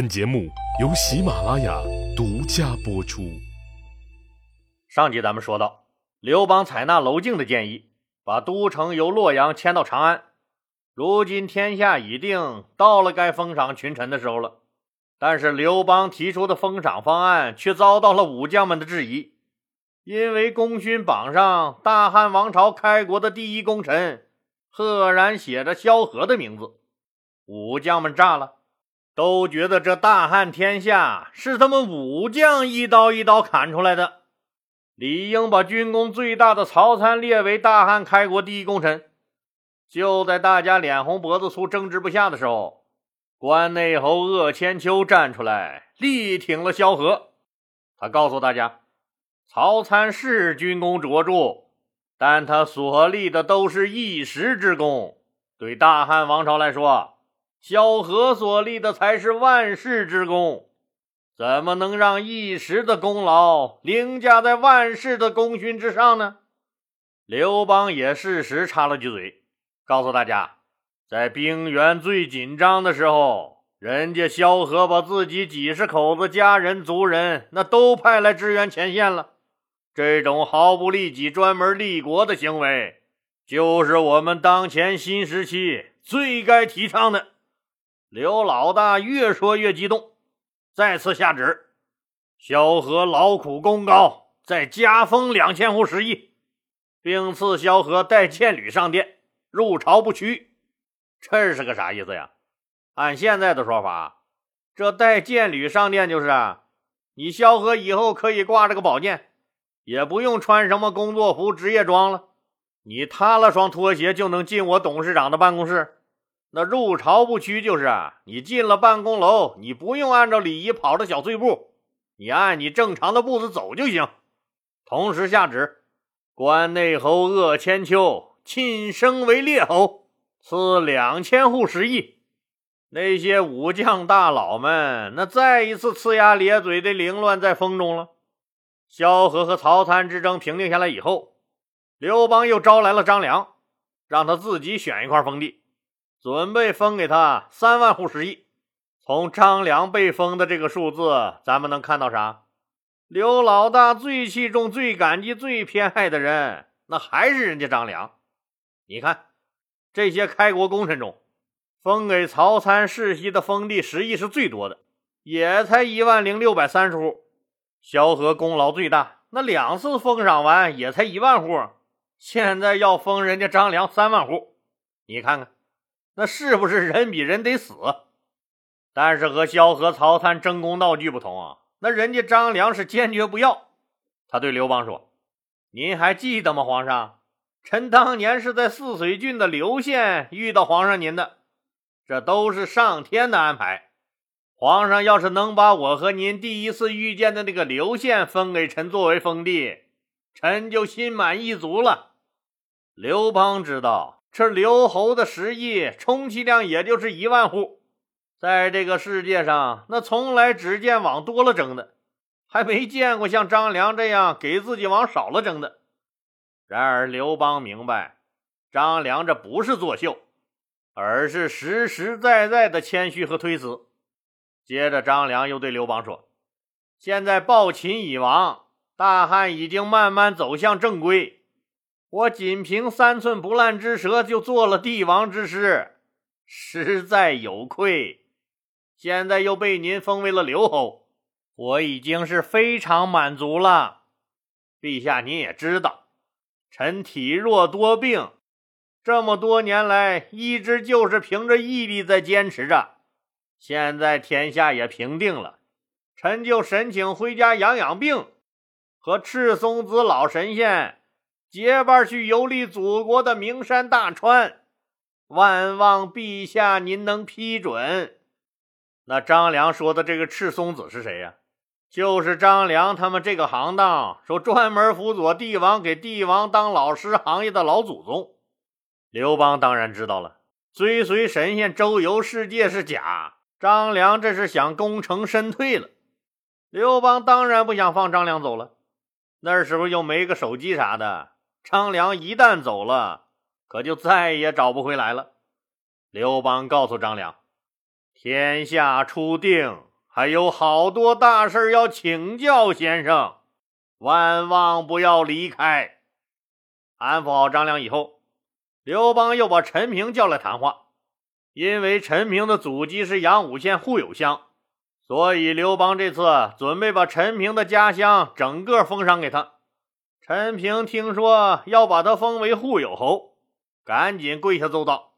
本节目由喜马拉雅独家播出。上集咱们说到，刘邦采纳娄敬的建议，把都城由洛阳迁到长安。如今天下已定，到了该封赏群臣的时候了。但是刘邦提出的封赏方案却遭到了武将们的质疑，因为功勋榜上大汉王朝开国的第一功臣赫然写着萧何的名字，武将们炸了。都觉得这大汉天下是他们武将一刀一刀砍出来的，理应把军功最大的曹参列为大汉开国第一功臣。就在大家脸红脖子粗、争执不下的时候，关内侯鄂千秋站出来力挺了萧何。他告诉大家，曹参是军功卓著，但他所立的都是一时之功，对大汉王朝来说。萧何所立的才是万世之功，怎么能让一时的功劳凌驾在万世的功勋之上呢？刘邦也适时插了句嘴，告诉大家，在兵源最紧张的时候，人家萧何把自己几十口子家人族人那都派来支援前线了。这种毫不利己、专门立国的行为，就是我们当前新时期最该提倡的。刘老大越说越激动，再次下旨：萧何劳苦功高，再加封两千户食邑，并赐萧何带剑履上殿，入朝不屈。这是个啥意思呀？按现在的说法，这带剑履上殿就是啊，你萧何以后可以挂着个宝剑，也不用穿什么工作服、职业装了，你踏了双拖鞋就能进我董事长的办公室。那入朝不屈就是啊，你进了办公楼，你不用按照礼仪跑着小碎步，你按你正常的步子走就行。同时下旨，关内侯鄂千秋晋升为列侯，赐两千户食邑。那些武将大佬们，那再一次呲牙咧嘴的凌乱在风中了。萧何和曹参之争平定下来以后，刘邦又招来了张良，让他自己选一块封地。准备封给他三万户食邑。从张良被封的这个数字，咱们能看到啥？刘老大最器重、最感激、最偏爱的人，那还是人家张良。你看，这些开国功臣中，封给曹参世袭的封地食邑是最多的，也才一万零六百三十户。萧何功劳最大，那两次封赏完也才一万户，现在要封人家张良三万户，你看看。那是不是人比人得死？但是和萧何、曹参争功闹剧不同啊，那人家张良是坚决不要。他对刘邦说：“您还记得吗，皇上？臣当年是在泗水郡的刘县遇到皇上您的，这都是上天的安排。皇上要是能把我和您第一次遇见的那个刘县分给臣作为封地，臣就心满意足了。”刘邦知道。这刘侯的食邑充其量也就是一万户，在这个世界上，那从来只见往多了争的，还没见过像张良这样给自己往少了争的。然而刘邦明白，张良这不是作秀，而是实实在在的谦虚和推辞。接着，张良又对刘邦说：“现在暴秦已亡，大汉已经慢慢走向正规。”我仅凭三寸不烂之舌就做了帝王之师，实在有愧。现在又被您封为了刘侯，我已经是非常满足了。陛下，您也知道，臣体弱多病，这么多年来一直就是凭着毅力在坚持着。现在天下也平定了，臣就申请回家养养病，和赤松子老神仙。结伴去游历祖国的名山大川，万望陛下您能批准。那张良说的这个赤松子是谁呀？就是张良他们这个行当说专门辅佐帝王、给帝王当老师行业的老祖宗。刘邦当然知道了，追随神仙周游世界是假，张良这是想功成身退了。刘邦当然不想放张良走了，那时候又没个手机啥的。张良一旦走了，可就再也找不回来了。刘邦告诉张良：“天下初定，还有好多大事要请教先生，万望不要离开。安抚好张良以后，刘邦又把陈平叫来谈话。因为陈平的祖籍是阳武县户友乡，所以刘邦这次准备把陈平的家乡整个封赏给他。陈平听说要把他封为护友侯，赶紧跪下奏道：“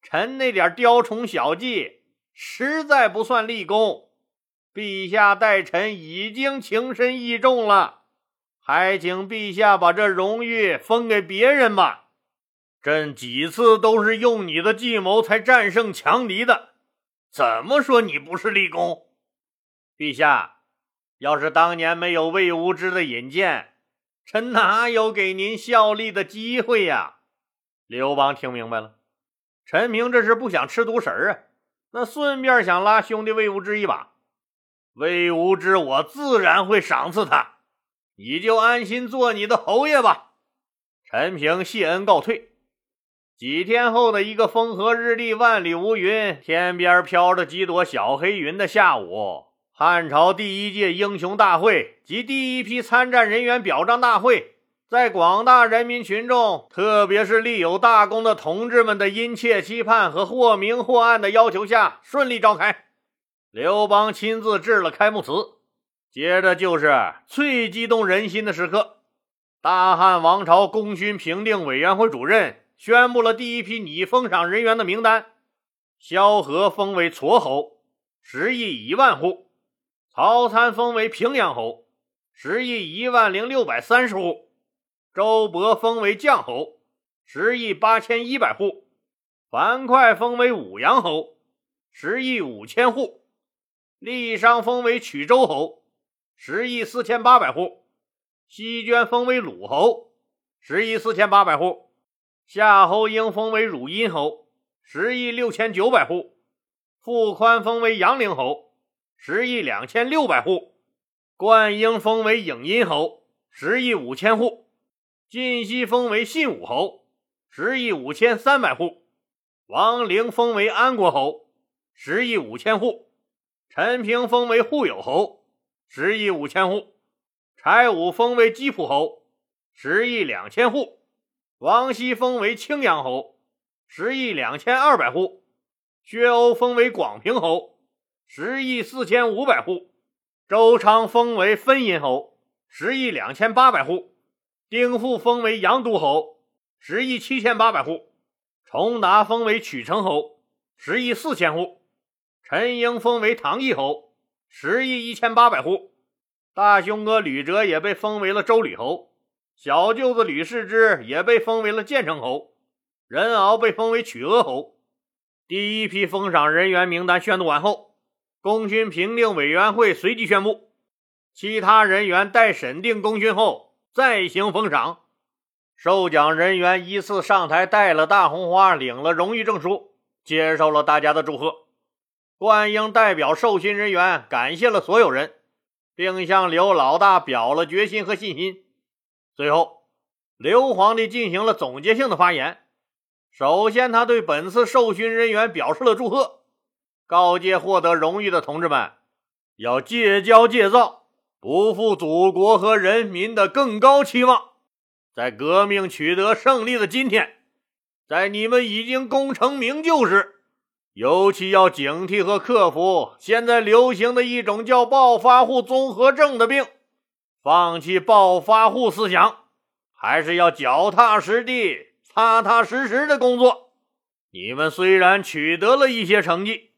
臣那点雕虫小技，实在不算立功。陛下待臣已经情深意重了，还请陛下把这荣誉封给别人吧。”朕几次都是用你的计谋才战胜强敌的，怎么说你不是立功？陛下，要是当年没有魏无知的引荐，臣哪有给您效力的机会呀？刘邦听明白了，陈平这是不想吃独食啊，那顺便想拉兄弟魏无知一把。魏无知，我自然会赏赐他，你就安心做你的侯爷吧。陈平谢恩告退。几天后的一个风和日丽、万里无云、天边飘着几朵小黑云的下午，汉朝第一届英雄大会及第一批参战人员表彰大会，在广大人民群众，特别是立有大功的同志们的殷切期盼和或明或暗的要求下，顺利召开。刘邦亲自致了开幕词，接着就是最激动人心的时刻——大汉王朝功勋评定委员会主任。宣布了第一批拟封赏人员的名单：萧何封为撮侯，十亿一万户；曹参封为平阳侯，十亿一万零六百三十户；周勃封为绛侯，十亿八千一百户；樊哙封为武阳侯，十亿五千户；郦商封为曲周侯，十亿四千八百户；西捐封为鲁侯，十亿四千八百户。夏侯婴封为汝阴侯，十亿六千九百户；傅宽封为阳陵侯，十亿两千六百户；灌婴封为影阴侯，十亿五千户；晋西封为信武侯，十亿五千三百户；王陵封为安国侯，十亿五千户；陈平封为户友侯，十亿五千户；柴武封为基普侯，十亿两千户。王熙封为青阳侯，十亿两千二百户；薛欧封为广平侯，十亿四千五百户；周昌封为分阴侯，十亿两千八百户；丁富封为阳都侯，十亿七千八百户；重达封为曲城侯，十亿四千户；陈英封为唐义侯，十亿一千八百户；大兄哥吕哲也被封为了周吕侯。小舅子吕氏之也被封为了建成侯，任敖被封为曲阿侯。第一批封赏人员名单宣读完后，功勋评定委员会随即宣布，其他人员待审定功勋后再行封赏。受奖人员依次上台，戴了大红花，领了荣誉证书，接受了大家的祝贺。冠英代表受勋人员感谢了所有人，并向刘老大表了决心和信心。最后，刘皇帝进行了总结性的发言。首先，他对本次受勋人员表示了祝贺，告诫获得荣誉的同志们要戒骄戒躁，不负祖国和人民的更高期望。在革命取得胜利的今天，在你们已经功成名就时，尤其要警惕和克服现在流行的一种叫暴发户综合症的病。放弃暴发户思想，还是要脚踏实地、踏踏实实的工作。你们虽然取得了一些成绩，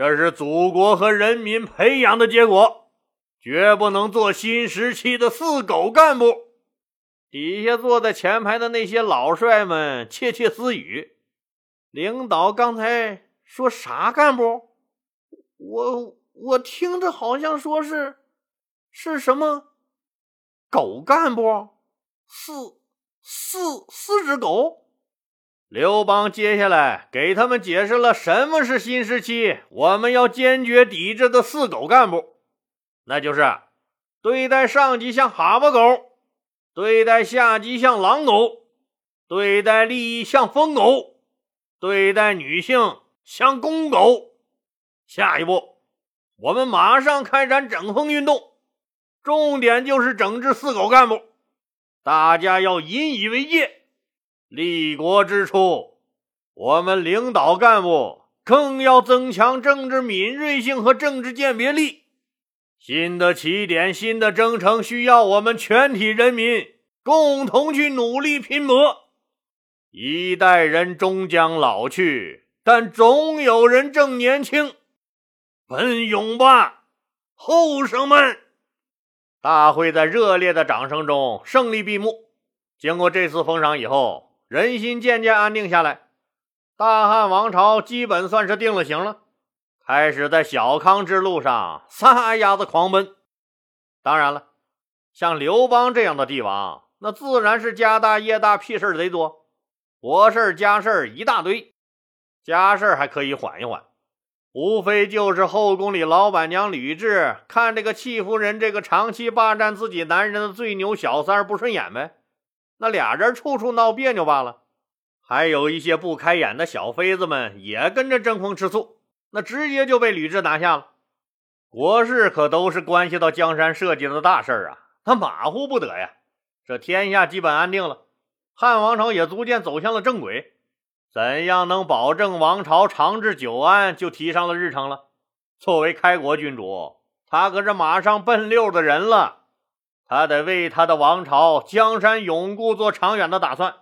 这是祖国和人民培养的结果，绝不能做新时期的四狗干部。底下坐在前排的那些老帅们窃窃私语：“领导刚才说啥干部？我我听着好像说是是什么？”狗干部，四四四只狗。刘邦接下来给他们解释了什么是新时期我们要坚决抵制的四狗干部，那就是对待上级像哈巴狗，对待下级像狼狗，对待利益像疯狗，对待女性像公狗。下一步，我们马上开展整风运动，重点就是整治四狗干部。大家要引以为戒。立国之初，我们领导干部更要增强政治敏锐性和政治鉴别力。新的起点，新的征程，需要我们全体人民共同去努力拼搏。一代人终将老去，但总有人正年轻。奋勇吧，后生们！大会在热烈的掌声中胜利闭幕。经过这次封赏以后，人心渐渐安定下来，大汉王朝基本算是定了型了，开始在小康之路上撒丫子狂奔。当然了，像刘邦这样的帝王，那自然是家大业大，屁事贼多。国事家事一大堆，家事还可以缓一缓，无非就是后宫里老板娘吕雉看这个戚夫人这个长期霸占自己男人的最牛小三不顺眼呗，那俩人处处闹别扭罢了。还有一些不开眼的小妃子们也跟着争风吃醋，那直接就被吕雉拿下了。国事可都是关系到江山社稷的大事啊，他马虎不得呀。这天下基本安定了。汉王朝也逐渐走向了正轨，怎样能保证王朝长治久安，就提上了日程了。作为开国君主，他可是马上奔六的人了，他得为他的王朝江山永固做长远的打算。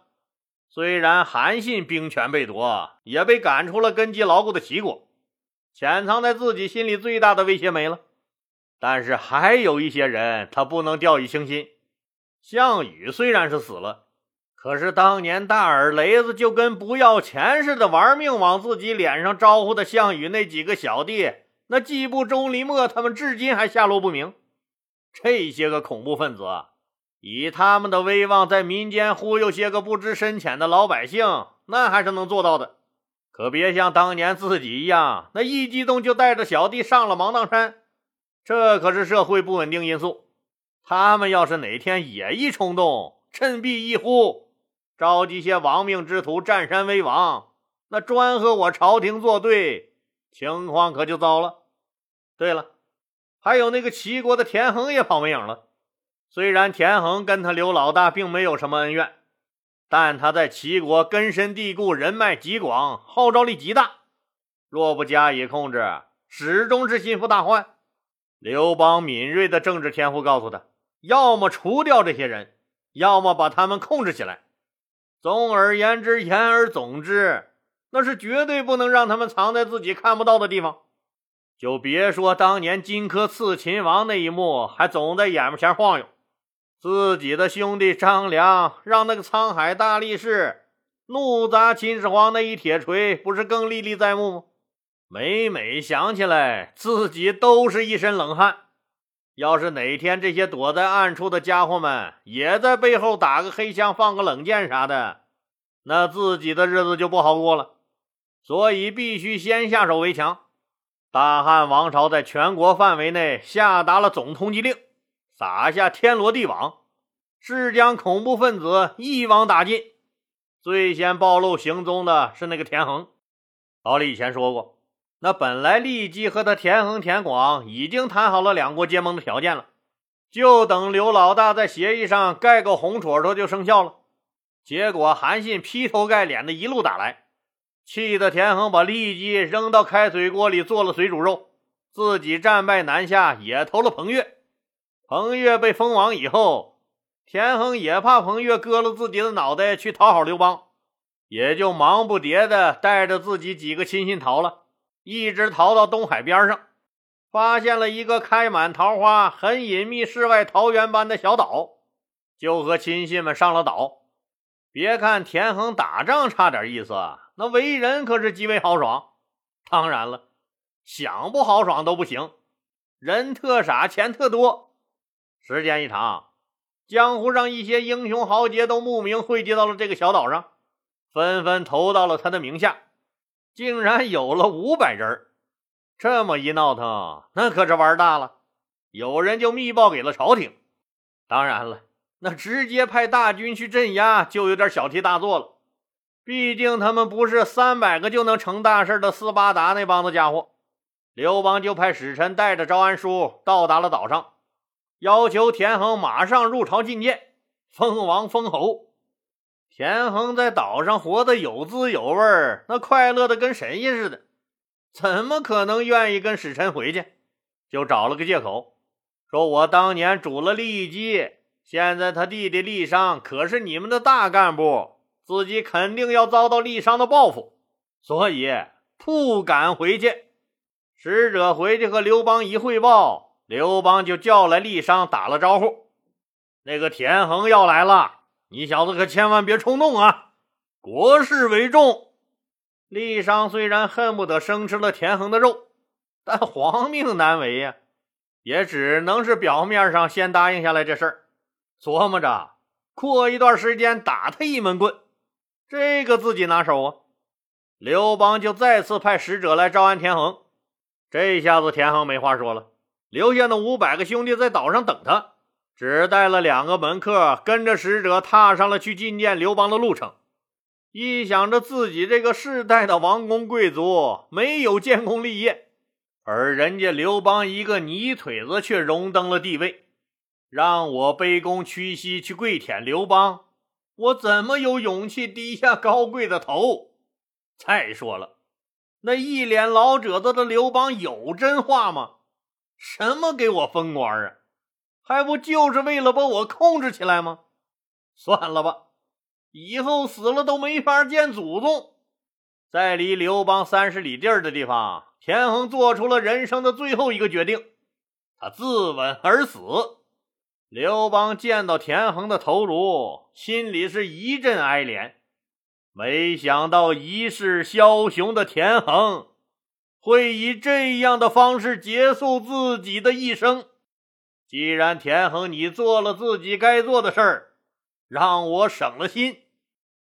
虽然韩信兵权被夺，也被赶出了根基牢固的齐国，潜藏在自己心里最大的威胁没了，但是还有一些人，他不能掉以轻心。项羽虽然是死了。可是当年大耳雷子就跟不要钱似的，玩命往自己脸上招呼的项羽那几个小弟，那季布、钟离昧他们至今还下落不明。这些个恐怖分子，以他们的威望，在民间忽悠些个不知深浅的老百姓，那还是能做到的。可别像当年自己一样，那一激动就带着小弟上了芒砀山，这可是社会不稳定因素。他们要是哪天也一冲动，振臂一呼。召集些亡命之徒占山为王，那专和我朝廷作对，情况可就糟了。对了，还有那个齐国的田横也跑没影了。虽然田横跟他刘老大并没有什么恩怨，但他在齐国根深蒂固，人脉极广，号召力极大。若不加以控制，始终是心腹大患。刘邦敏锐的政治天赋告诉他：要么除掉这些人，要么把他们控制起来。总而言之，言而总之，那是绝对不能让他们藏在自己看不到的地方。就别说当年荆轲刺秦王那一幕，还总在眼前晃悠。自己的兄弟张良让那个沧海大力士怒砸秦始皇那一铁锤，不是更历历在目吗？每每想起来，自己都是一身冷汗。要是哪天这些躲在暗处的家伙们也在背后打个黑枪、放个冷箭啥的，那自己的日子就不好过了。所以必须先下手为强。大汉王朝在全国范围内下达了总通缉令，撒下天罗地网，是将恐怖分子一网打尽。最先暴露行踪的是那个田横。老李以前说过。那本来利基和他田横、田广已经谈好了两国结盟的条件了，就等刘老大在协议上盖个红戳戳就生效了。结果韩信劈头盖脸的一路打来，气得田横把利基扔到开水锅里做了水煮肉，自己战败南下，也投了彭越。彭越被封王以后，田横也怕彭越割了自己的脑袋去讨好刘邦，也就忙不迭的带着自己几个亲信逃了。一直逃到东海边上，发现了一个开满桃花、很隐秘、世外桃源般的小岛，就和亲信们上了岛。别看田横打仗差点意思，那为人可是极为豪爽。当然了，想不豪爽都不行。人特傻，钱特多。时间一长，江湖上一些英雄豪杰都慕名汇集到了这个小岛上，纷纷投到了他的名下。竟然有了五百人这么一闹腾，那可是玩大了。有人就密报给了朝廷。当然了，那直接派大军去镇压，就有点小题大做了。毕竟他们不是三百个就能成大事的斯巴达那帮子家伙。刘邦就派使臣带着招安书到达了岛上，要求田横马上入朝觐见，封王封侯。田横在岛上活得有滋有味儿，那快乐的跟神仙似的，怎么可能愿意跟使臣回去？就找了个借口，说我当年煮了骊姬，现在他弟弟郦商可是你们的大干部，自己肯定要遭到郦商的报复，所以不敢回去。使者回去和刘邦一汇报，刘邦就叫来郦商打了招呼：“那个田横要来了，你小子可千万别冲动啊！国事为重。”郦商虽然恨不得生吃了田横的肉，但皇命难违呀，也只能是表面上先答应下来这事儿，琢磨着过一段时间打他一闷棍，这个自己拿手啊。刘邦就再次派使者来招安田横。这下子田横没话说了，留下那五百个兄弟在岛上等他，只带了两个门客，跟着使者踏上了去觐见刘邦的路程。一想着自己这个世代的王公贵族没有建功立业，而人家刘邦一个泥腿子却荣登了帝位，让我卑躬屈膝去跪舔刘邦，我怎么有勇气低下高贵的头？再说了。那一脸老褶子的刘邦有真话吗？什么给我封官啊？还不就是为了把我控制起来吗？算了吧，以后死了都没法见祖宗。在离刘邦三十里地儿的地方，田横做出了人生的最后一个决定，他自刎而死。刘邦见到田横的头颅，心里是一阵哀怜。没想到一世枭雄的田横会以这样的方式结束自己的一生。既然田横你做了自己该做的事儿，让我省了心，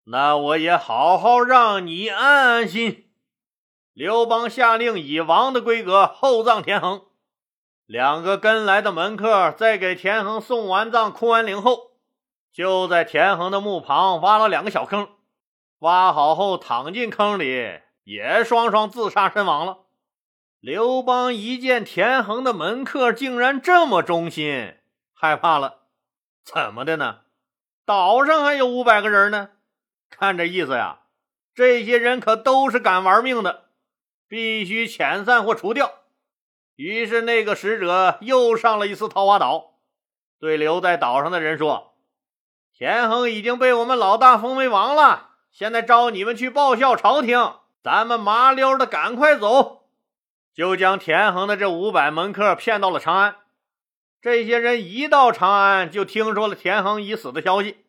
那我也好好让你安安心。刘邦下令以王的规格厚葬田横。两个跟来的门客在给田横送完葬、哭完灵后，就在田横的墓旁挖了两个小坑。挖好后，躺进坑里，也双双自杀身亡了。刘邦一见田横的门客竟然这么忠心，害怕了。怎么的呢？岛上还有五百个人呢，看这意思呀，这些人可都是敢玩命的，必须遣散或除掉。于是那个使者又上了一次桃花岛，对留在岛上的人说：“田横已经被我们老大封为王了。”现在召你们去报效朝廷，咱们麻溜的赶快走，就将田横的这五百门客骗到了长安。这些人一到长安，就听说了田横已死的消息。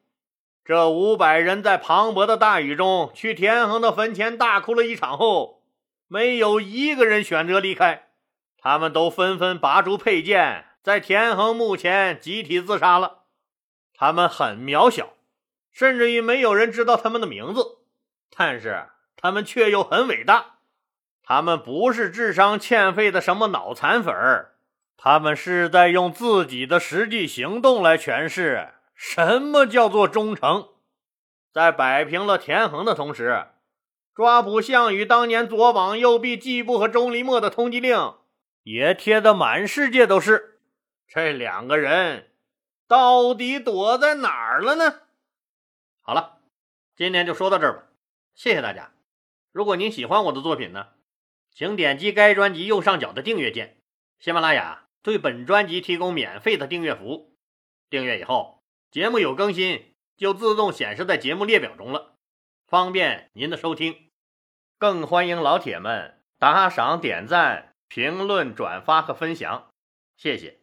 这五百人在磅礴的大雨中去田横的坟前大哭了一场后，没有一个人选择离开，他们都纷纷拔出佩剑，在田横墓前集体自杀了。他们很渺小。甚至于没有人知道他们的名字，但是他们却又很伟大。他们不是智商欠费的什么脑残粉儿，他们是在用自己的实际行动来诠释什么叫做忠诚。在摆平了田横的同时，抓捕项羽当年左膀右臂季布和钟离墨的通缉令也贴得满世界都是。这两个人到底躲在哪儿了呢？好了，今天就说到这儿吧，谢谢大家。如果您喜欢我的作品呢，请点击该专辑右上角的订阅键。喜马拉雅对本专辑提供免费的订阅服务，订阅以后，节目有更新就自动显示在节目列表中了，方便您的收听。更欢迎老铁们打赏、点赞、评论、转发和分享，谢谢。